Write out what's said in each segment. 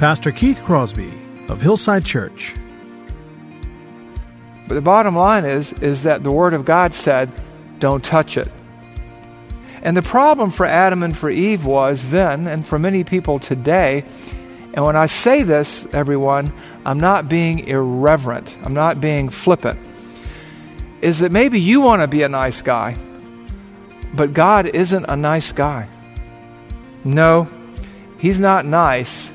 Pastor Keith Crosby of Hillside Church. But the bottom line is, is that the Word of God said, don't touch it. And the problem for Adam and for Eve was then, and for many people today, and when I say this, everyone, I'm not being irreverent, I'm not being flippant, is that maybe you want to be a nice guy, but God isn't a nice guy. No, He's not nice.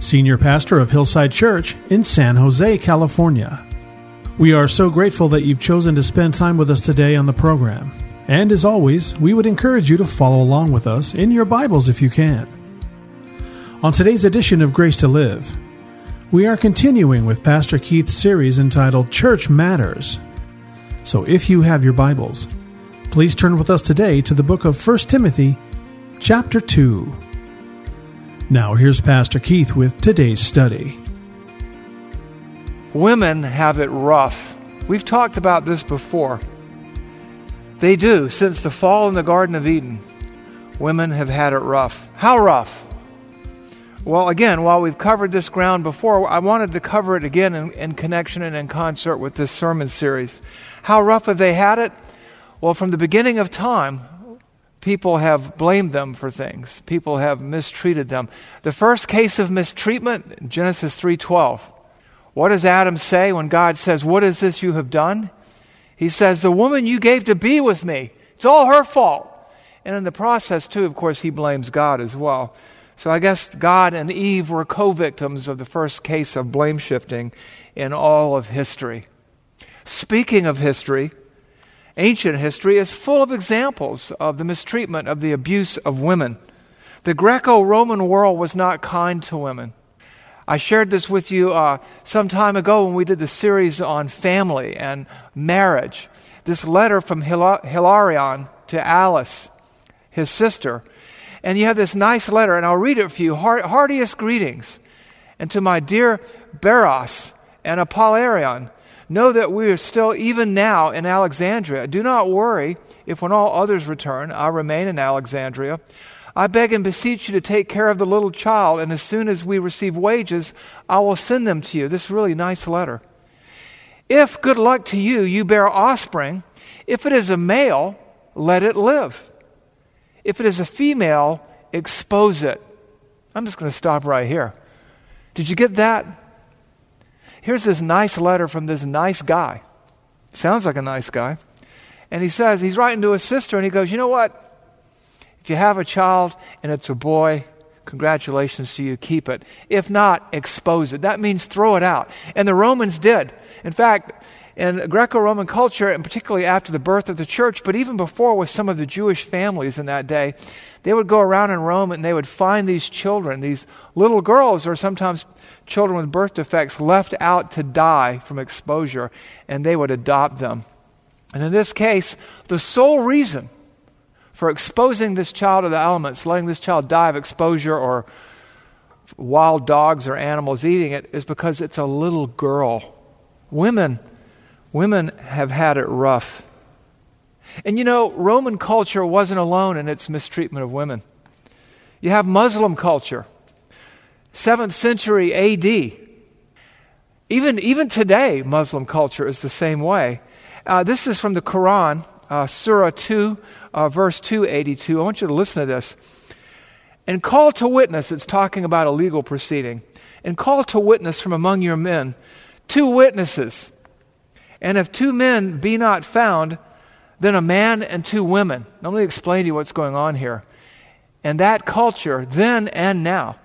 Senior Pastor of Hillside Church in San Jose, California. We are so grateful that you've chosen to spend time with us today on the program. And as always, we would encourage you to follow along with us in your Bibles if you can. On today's edition of Grace to Live, we are continuing with Pastor Keith's series entitled Church Matters. So if you have your Bibles, please turn with us today to the book of 1 Timothy, chapter 2. Now, here's Pastor Keith with today's study. Women have it rough. We've talked about this before. They do. Since the fall in the Garden of Eden, women have had it rough. How rough? Well, again, while we've covered this ground before, I wanted to cover it again in, in connection and in concert with this sermon series. How rough have they had it? Well, from the beginning of time, people have blamed them for things. People have mistreated them. The first case of mistreatment, Genesis 3:12. What does Adam say when God says, "What is this you have done?" He says, "The woman you gave to be with me. It's all her fault." And in the process too, of course, he blames God as well. So I guess God and Eve were co-victims of the first case of blame shifting in all of history. Speaking of history, Ancient history is full of examples of the mistreatment of the abuse of women. The Greco Roman world was not kind to women. I shared this with you uh, some time ago when we did the series on family and marriage. This letter from Hila- Hilarion to Alice, his sister. And you have this nice letter, and I'll read it for you. Heart- heartiest greetings. And to my dear Beros and Apollarion, Know that we are still, even now, in Alexandria. Do not worry if, when all others return, I remain in Alexandria. I beg and beseech you to take care of the little child, and as soon as we receive wages, I will send them to you. This really nice letter. If, good luck to you, you bear offspring, if it is a male, let it live. If it is a female, expose it. I'm just going to stop right here. Did you get that? Here's this nice letter from this nice guy. Sounds like a nice guy. And he says, he's writing to his sister, and he goes, You know what? If you have a child and it's a boy, congratulations to you, keep it. If not, expose it. That means throw it out. And the Romans did. In fact, in Greco Roman culture, and particularly after the birth of the church, but even before with some of the Jewish families in that day, they would go around in Rome and they would find these children, these little girls, or sometimes children with birth defects, left out to die from exposure, and they would adopt them. And in this case, the sole reason for exposing this child to the elements, letting this child die of exposure or wild dogs or animals eating it is because it's a little girl. Women, women have had it rough. And you know, Roman culture wasn't alone in its mistreatment of women. You have Muslim culture, 7th century AD. Even, even today, Muslim culture is the same way. Uh, this is from the Quran, uh, Surah 2, uh, verse 282. I want you to listen to this. And call to witness, it's talking about a legal proceeding, and call to witness from among your men two witnesses. And if two men be not found, then a man and two women. Let me explain to you what's going on here. In that culture, then and now,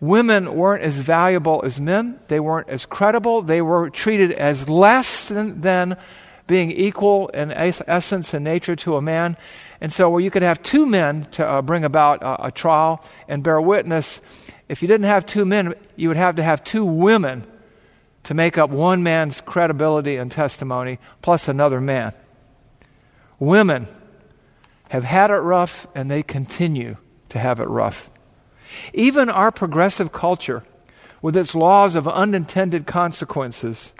women weren't as valuable as men. They weren't as credible. They were treated as less than, than being equal in essence and nature to a man. And so, where you could have two men to uh, bring about uh, a trial and bear witness, if you didn't have two men, you would have to have two women to make up one man's credibility and testimony plus another man. Women have had it rough and they continue to have it rough. Even our progressive culture, with its laws of unintended consequences,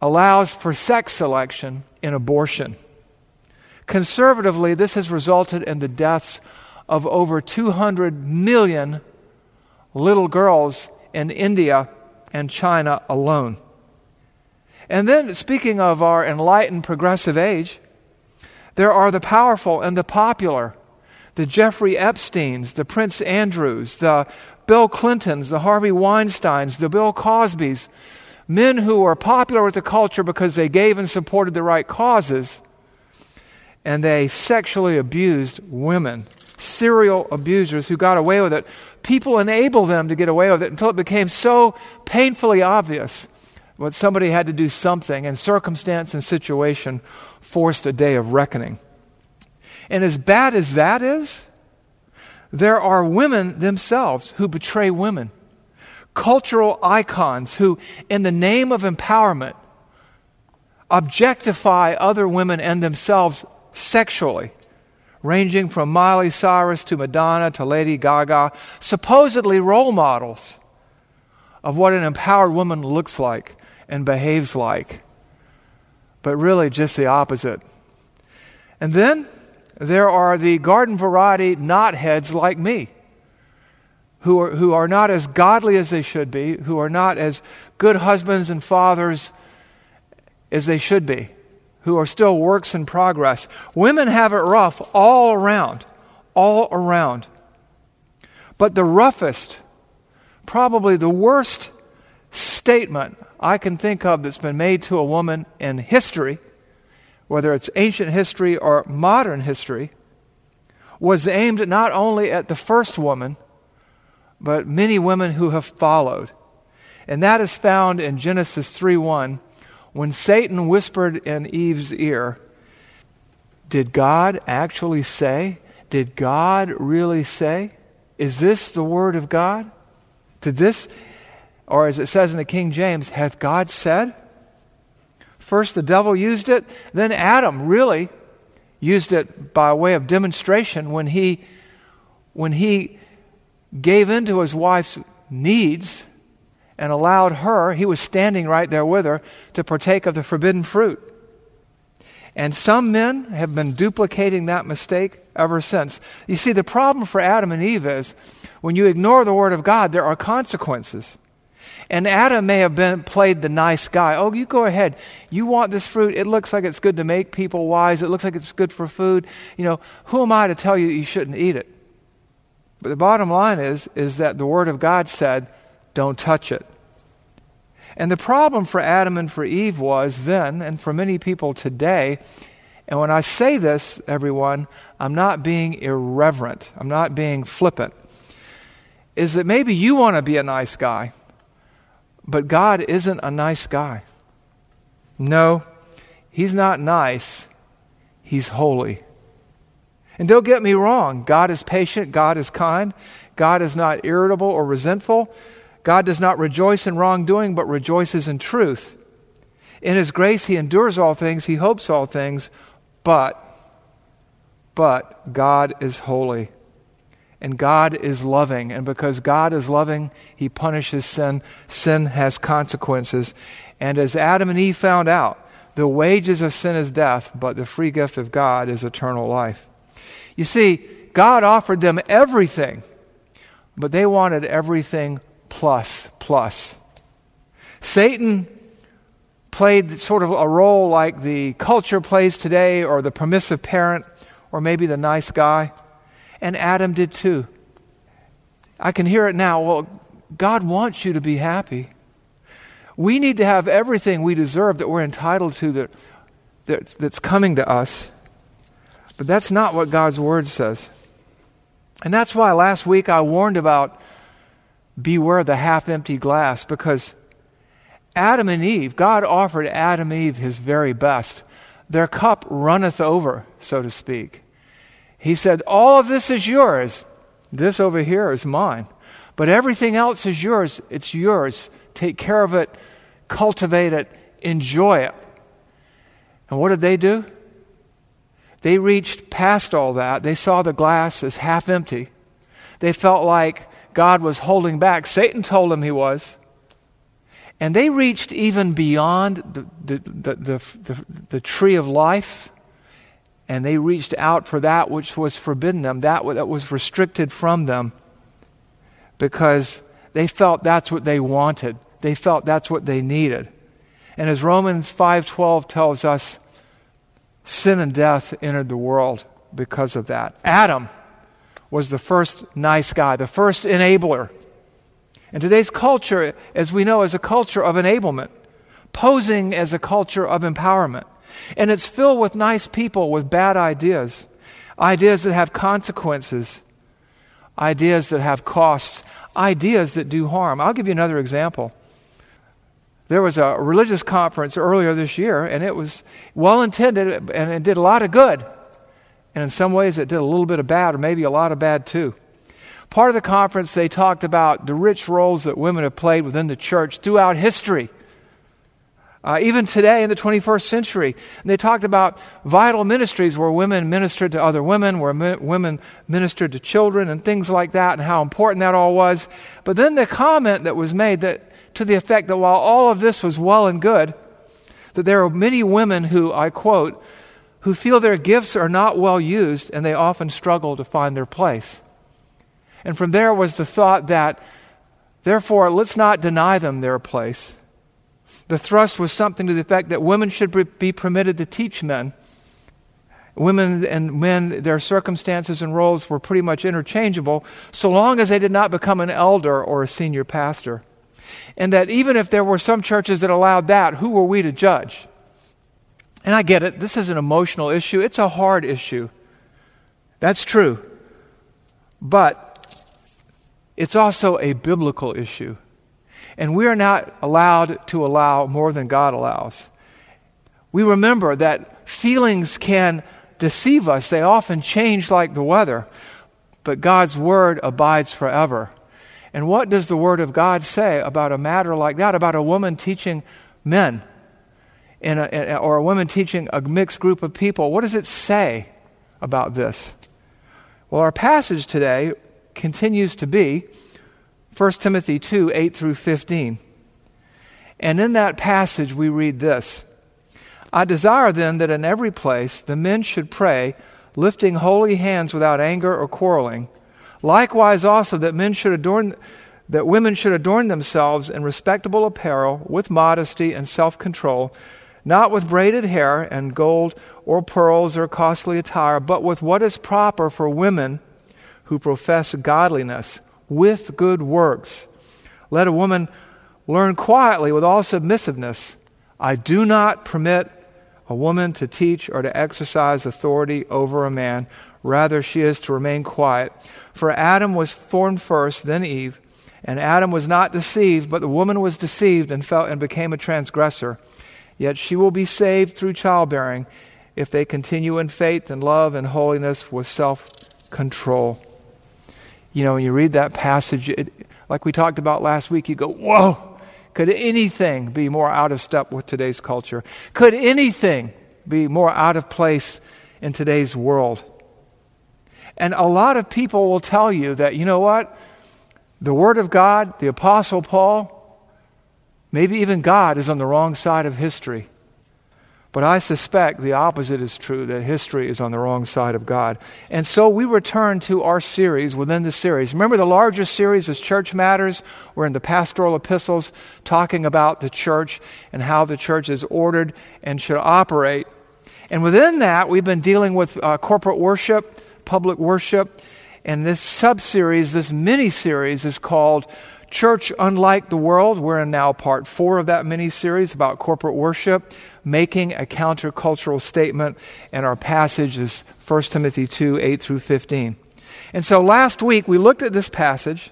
allows for sex selection in abortion. Conservatively, this has resulted in the deaths of over 200 million little girls in India and China alone. And then, speaking of our enlightened progressive age, there are the powerful and the popular the Jeffrey Epsteins, the Prince Andrews, the Bill Clintons, the Harvey Weinsteins, the Bill Cosbys, men who were popular with the culture because they gave and supported the right causes, and they sexually abused women, serial abusers who got away with it. People enable them to get away with it until it became so painfully obvious that somebody had to do something, and circumstance and situation forced a day of reckoning. And as bad as that is, there are women themselves who betray women, cultural icons who, in the name of empowerment, objectify other women and themselves sexually, ranging from Miley Cyrus to Madonna to Lady Gaga, supposedly role models of what an empowered woman looks like and behaves like, but really just the opposite. And then there are the garden variety knotheads like me. Who are, who are not as godly as they should be, who are not as good husbands and fathers as they should be, who are still works in progress. Women have it rough all around, all around. But the roughest, probably the worst statement I can think of that's been made to a woman in history, whether it's ancient history or modern history, was aimed not only at the first woman, but many women who have followed. And that is found in Genesis 3 1, when Satan whispered in Eve's ear, Did God actually say? Did God really say? Is this the word of God? Did this or as it says in the King James, hath God said? First, the devil used it, then Adam really used it by way of demonstration when he, when he gave in to his wife's needs and allowed her, he was standing right there with her, to partake of the forbidden fruit. And some men have been duplicating that mistake ever since. You see, the problem for Adam and Eve is when you ignore the Word of God, there are consequences. And Adam may have been played the nice guy. Oh, you go ahead. You want this fruit. It looks like it's good to make people wise. It looks like it's good for food. You know, who am I to tell you you shouldn't eat it? But the bottom line is is that the word of God said, don't touch it. And the problem for Adam and for Eve was then and for many people today and when I say this, everyone, I'm not being irreverent. I'm not being flippant. Is that maybe you want to be a nice guy. But God isn't a nice guy. No, He's not nice, He's holy. And don't get me wrong, God is patient, God is kind, God is not irritable or resentful. God does not rejoice in wrongdoing, but rejoices in truth. In His grace, He endures all things, He hopes all things, but, but God is holy. And God is loving. And because God is loving, He punishes sin. Sin has consequences. And as Adam and Eve found out, the wages of sin is death, but the free gift of God is eternal life. You see, God offered them everything, but they wanted everything plus, plus. Satan played sort of a role like the culture plays today, or the permissive parent, or maybe the nice guy and Adam did too. I can hear it now. Well, God wants you to be happy. We need to have everything we deserve that we're entitled to that, that's, that's coming to us. But that's not what God's Word says. And that's why last week I warned about beware the half empty glass because Adam and Eve, God offered Adam and Eve his very best. Their cup runneth over, so to speak. He said, All of this is yours. This over here is mine. But everything else is yours. It's yours. Take care of it, cultivate it, enjoy it. And what did they do? They reached past all that. They saw the glass as half empty. They felt like God was holding back. Satan told him he was. And they reached even beyond the, the, the, the, tree of life and they reached out for that which was forbidden them, that that was restricted from them, because they felt that's what they wanted. They felt that's what they needed. And as Romans 5:12 tells us, sin and death entered the world because of that. Adam was the first nice guy, the first enabler. And today's culture, as we know, is a culture of enablement, posing as a culture of empowerment. And it's filled with nice people with bad ideas, ideas that have consequences, ideas that have costs, ideas that do harm. I'll give you another example. There was a religious conference earlier this year, and it was well intended and it did a lot of good. And in some ways, it did a little bit of bad, or maybe a lot of bad too. Part of the conference, they talked about the rich roles that women have played within the church throughout history uh, even today in the 21st century. And they talked about vital ministries where women ministered to other women, where mi- women ministered to children, and things like that, and how important that all was. But then the comment that was made that to the effect that while all of this was well and good, that there are many women who, I quote, who feel their gifts are not well used and they often struggle to find their place. And from there was the thought that, therefore, let's not deny them their place the thrust was something to the effect that women should be permitted to teach men. Women and men, their circumstances and roles were pretty much interchangeable, so long as they did not become an elder or a senior pastor. And that even if there were some churches that allowed that, who were we to judge? And I get it, this is an emotional issue, it's a hard issue. That's true. But it's also a biblical issue. And we are not allowed to allow more than God allows. We remember that feelings can deceive us, they often change like the weather, but God's word abides forever. And what does the word of God say about a matter like that, about a woman teaching men? In a, in a, or a woman teaching a mixed group of people. What does it say about this? Well, our passage today continues to be 1 Timothy 2 8 through 15. And in that passage, we read this I desire then that in every place the men should pray, lifting holy hands without anger or quarreling. Likewise, also that men should adorn, that women should adorn themselves in respectable apparel, with modesty and self control, not with braided hair and gold or pearls or costly attire, but with what is proper for women who profess godliness with good works. Let a woman learn quietly with all submissiveness. I do not permit a woman to teach or to exercise authority over a man. Rather, she is to remain quiet. For Adam was formed first, then Eve. And Adam was not deceived, but the woman was deceived and fell and became a transgressor. Yet she will be saved through childbearing if they continue in faith and love and holiness with self control you know, when you read that passage, it, like we talked about last week, you go, whoa, could anything be more out of step with today's culture? Could anything be more out of place in today's world? And a lot of people will tell you that, you know what? The Word of God, the Apostle Paul, maybe even God is on the wrong side of history. But I suspect the opposite is true, that history is on the wrong side of God. And so we return to our series within the series. Remember, the larger series is Church Matters. We're in the pastoral epistles talking about the church and how the church is ordered and should operate. And within that, we've been dealing with uh, corporate worship, public worship. And this sub series, this mini series, is called Church Unlike the World. We're in now part four of that mini series about corporate worship, making a countercultural statement. And our passage is 1 Timothy 2 8 through 15. And so last week we looked at this passage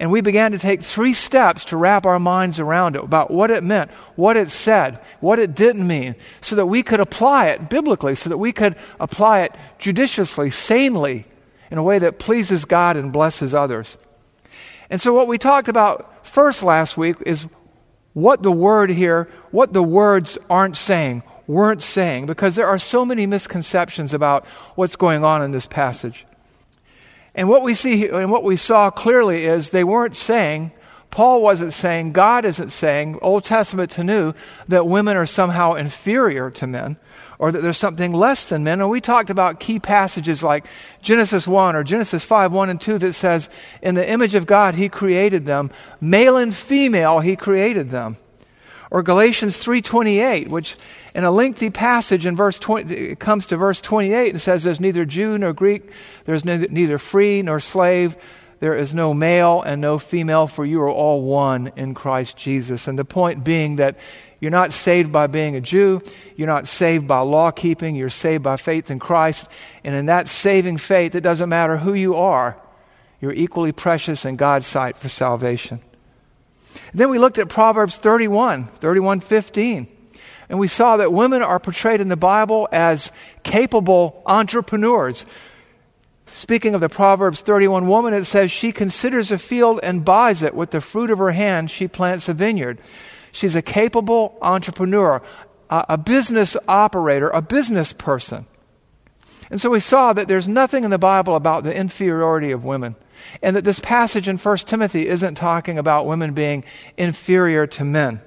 and we began to take three steps to wrap our minds around it about what it meant, what it said, what it didn't mean, so that we could apply it biblically, so that we could apply it judiciously, sanely, in a way that pleases God and blesses others. And so, what we talked about first last week is what the word here, what the words aren't saying, weren't saying, because there are so many misconceptions about what's going on in this passage. And what we see here and what we saw clearly is they weren't saying, Paul wasn't saying, God isn't saying, Old Testament to New, that women are somehow inferior to men or that there's something less than men. And we talked about key passages like Genesis 1 or Genesis 5 1 and 2 that says, In the image of God, He created them. Male and female, He created them. Or Galatians 3.28, which in a lengthy passage in verse 20, it comes to verse 28 and says, There's neither Jew nor Greek, there's neither, neither free nor slave, there is no male and no female, for you are all one in Christ Jesus. And the point being that you're not saved by being a Jew. You're not saved by law keeping. You're saved by faith in Christ. And in that saving faith, it doesn't matter who you are, you're equally precious in God's sight for salvation. Then we looked at Proverbs 31, 31 15. And we saw that women are portrayed in the Bible as capable entrepreneurs. Speaking of the Proverbs 31 woman, it says, She considers a field and buys it. With the fruit of her hand, she plants a vineyard. She's a capable entrepreneur, a, a business operator, a business person. And so we saw that there's nothing in the Bible about the inferiority of women. And that this passage in 1 Timothy isn't talking about women being inferior to men.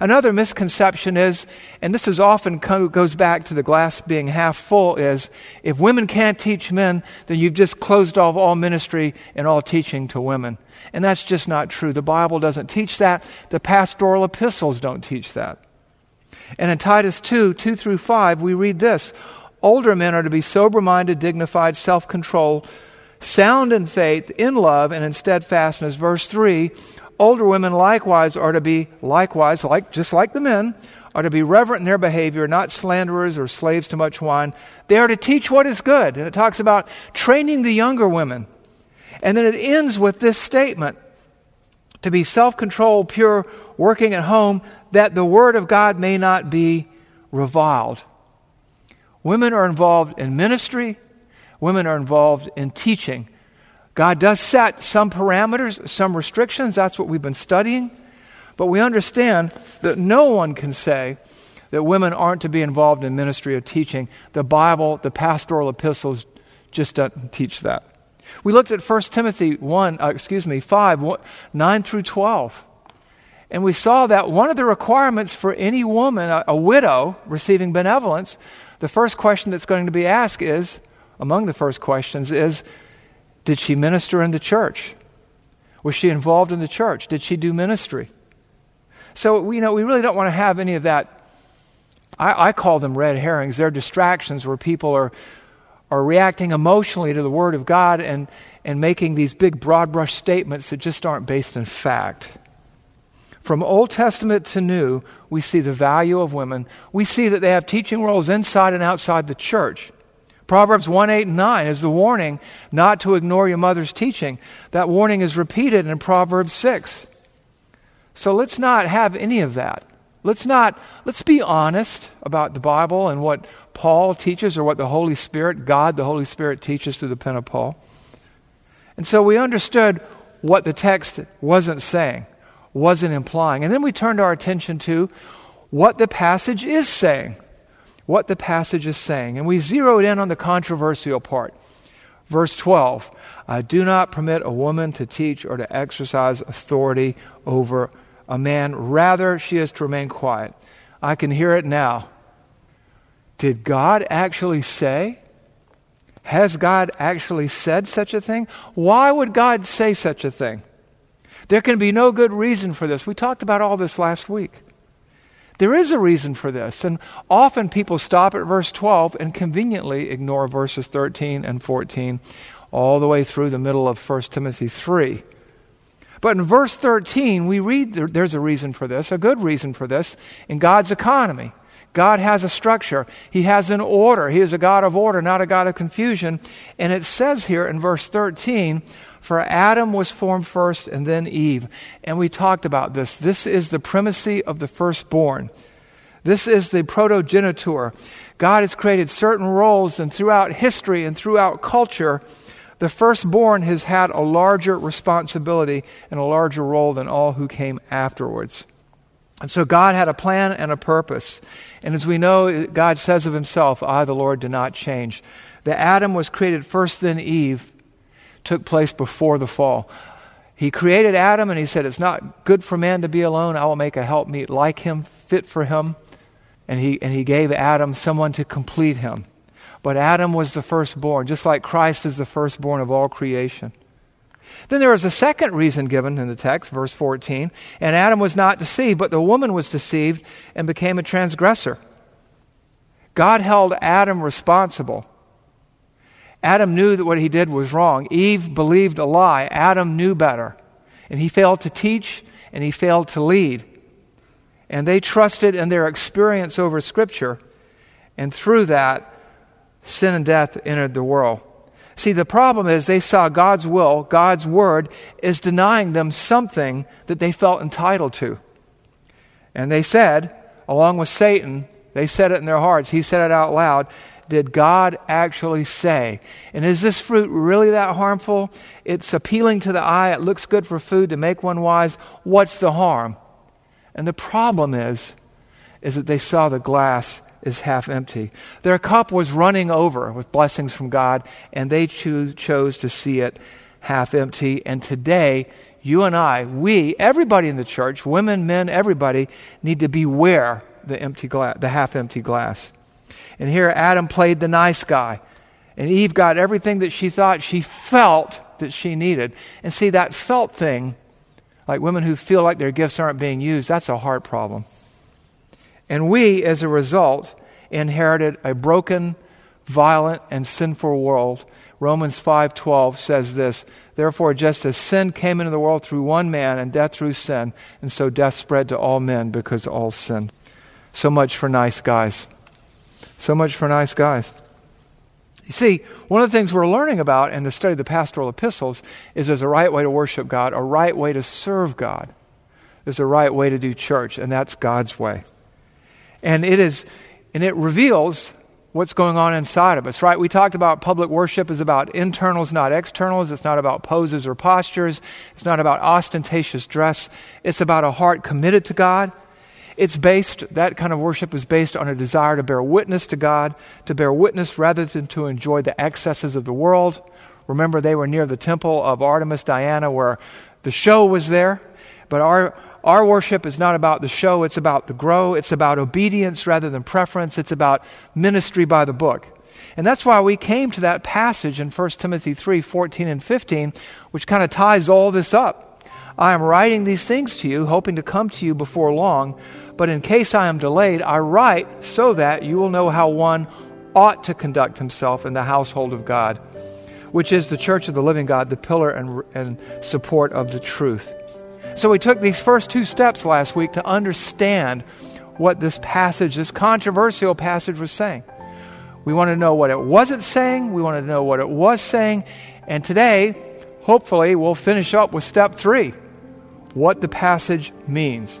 Another misconception is, and this is often goes back to the glass being half full, is if women can't teach men, then you've just closed off all ministry and all teaching to women. And that's just not true. The Bible doesn't teach that. The pastoral epistles don't teach that. And in Titus 2 2 through 5, we read this Older men are to be sober minded, dignified, self controlled, sound in faith, in love, and in steadfastness. Verse 3 Older women likewise are to be, likewise, like, just like the men, are to be reverent in their behavior, not slanderers or slaves to much wine. They are to teach what is good. And it talks about training the younger women and then it ends with this statement to be self controlled, pure, working at home, that the Word of God may not be reviled. Women are involved in ministry, women are involved in teaching. God does set some parameters, some restrictions. That's what we've been studying. But we understand that no one can say that women aren't to be involved in ministry or teaching. The Bible, the pastoral epistles, just don't teach that. We looked at 1 Timothy 1, uh, excuse me, 5, 9 through 12. And we saw that one of the requirements for any woman, a, a widow, receiving benevolence, the first question that's going to be asked is, among the first questions, is Did she minister in the church? Was she involved in the church? Did she do ministry? So, you know, we really don't want to have any of that. I, I call them red herrings. They're distractions where people are are reacting emotionally to the Word of God and, and making these big broad brush statements that just aren't based in fact. From Old Testament to New, we see the value of women. We see that they have teaching roles inside and outside the church. Proverbs 1 8 and 9 is the warning not to ignore your mother's teaching. That warning is repeated in Proverbs 6. So let's not have any of that. Let's not, let's be honest about the Bible and what Paul teaches or what the Holy Spirit, God, the Holy Spirit, teaches through the pen of Paul. And so we understood what the text wasn't saying, wasn't implying. And then we turned our attention to what the passage is saying. What the passage is saying. And we zeroed in on the controversial part. Verse 12 I do not permit a woman to teach or to exercise authority over a man. Rather, she is to remain quiet. I can hear it now. Did God actually say? Has God actually said such a thing? Why would God say such a thing? There can be no good reason for this. We talked about all this last week. There is a reason for this, and often people stop at verse 12 and conveniently ignore verses 13 and 14 all the way through the middle of 1 Timothy 3. But in verse 13, we read there, there's a reason for this, a good reason for this, in God's economy. God has a structure. He has an order. He is a God of order, not a God of confusion. And it says here in verse 13, for Adam was formed first and then Eve. And we talked about this. This is the primacy of the firstborn. This is the protogenitor. God has created certain roles, and throughout history and throughout culture, the firstborn has had a larger responsibility and a larger role than all who came afterwards. And so God had a plan and a purpose. And as we know, God says of himself, I, the Lord, do not change. The Adam was created first, then Eve took place before the fall. He created Adam and he said, It's not good for man to be alone. I will make a helpmeet like him, fit for him. And he, and he gave Adam someone to complete him. But Adam was the firstborn, just like Christ is the firstborn of all creation. Then there is a second reason given in the text, verse 14. And Adam was not deceived, but the woman was deceived and became a transgressor. God held Adam responsible. Adam knew that what he did was wrong. Eve believed a lie. Adam knew better. And he failed to teach and he failed to lead. And they trusted in their experience over Scripture. And through that, sin and death entered the world. See, the problem is they saw God's will, God's word, is denying them something that they felt entitled to. And they said, along with Satan, they said it in their hearts, he said it out loud. Did God actually say? And is this fruit really that harmful? It's appealing to the eye, it looks good for food to make one wise. What's the harm? And the problem is, is that they saw the glass is half empty. Their cup was running over with blessings from God, and they chose to see it half empty. And today, you and I, we, everybody in the church, women, men, everybody, need to beware the empty glass, the half empty glass. And here Adam played the nice guy. And Eve got everything that she thought she felt that she needed. And see, that felt thing, like women who feel like their gifts aren't being used, that's a heart problem. And we, as a result, inherited a broken, violent, and sinful world. Romans 5:12 says this, therefore just as sin came into the world through one man and death through sin, and so death spread to all men because all sinned. So much for nice guys. So much for nice guys. You see, one of the things we're learning about in the study of the pastoral epistles is there's a right way to worship God, a right way to serve God. There's a right way to do church, and that's God's way. And it is and it reveals what's going on inside of us, right? We talked about public worship is about internals, not externals. It's not about poses or postures. It's not about ostentatious dress. It's about a heart committed to God. It's based, that kind of worship is based on a desire to bear witness to God, to bear witness rather than to enjoy the excesses of the world. Remember, they were near the temple of Artemis Diana where the show was there. But our, our worship is not about the show, it's about the grow, it's about obedience rather than preference, it's about ministry by the book. And that's why we came to that passage in 1 Timothy 3 14 and 15, which kind of ties all this up. I am writing these things to you, hoping to come to you before long, but in case I am delayed, I write so that you will know how one ought to conduct himself in the household of God, which is the church of the living God, the pillar and, and support of the truth. So we took these first two steps last week to understand what this passage, this controversial passage, was saying. We want to know what it wasn't saying, we want to know what it was saying, and today, hopefully, we'll finish up with step three what the passage means.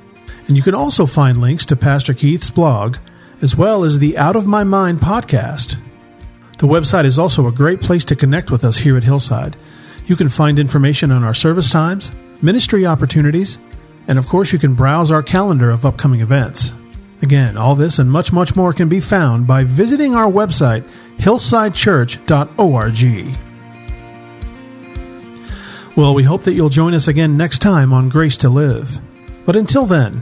And you can also find links to Pastor Keith's blog, as well as the Out of My Mind podcast. The website is also a great place to connect with us here at Hillside. You can find information on our service times, ministry opportunities, and of course, you can browse our calendar of upcoming events. Again, all this and much, much more can be found by visiting our website, hillsidechurch.org. Well, we hope that you'll join us again next time on Grace to Live. But until then,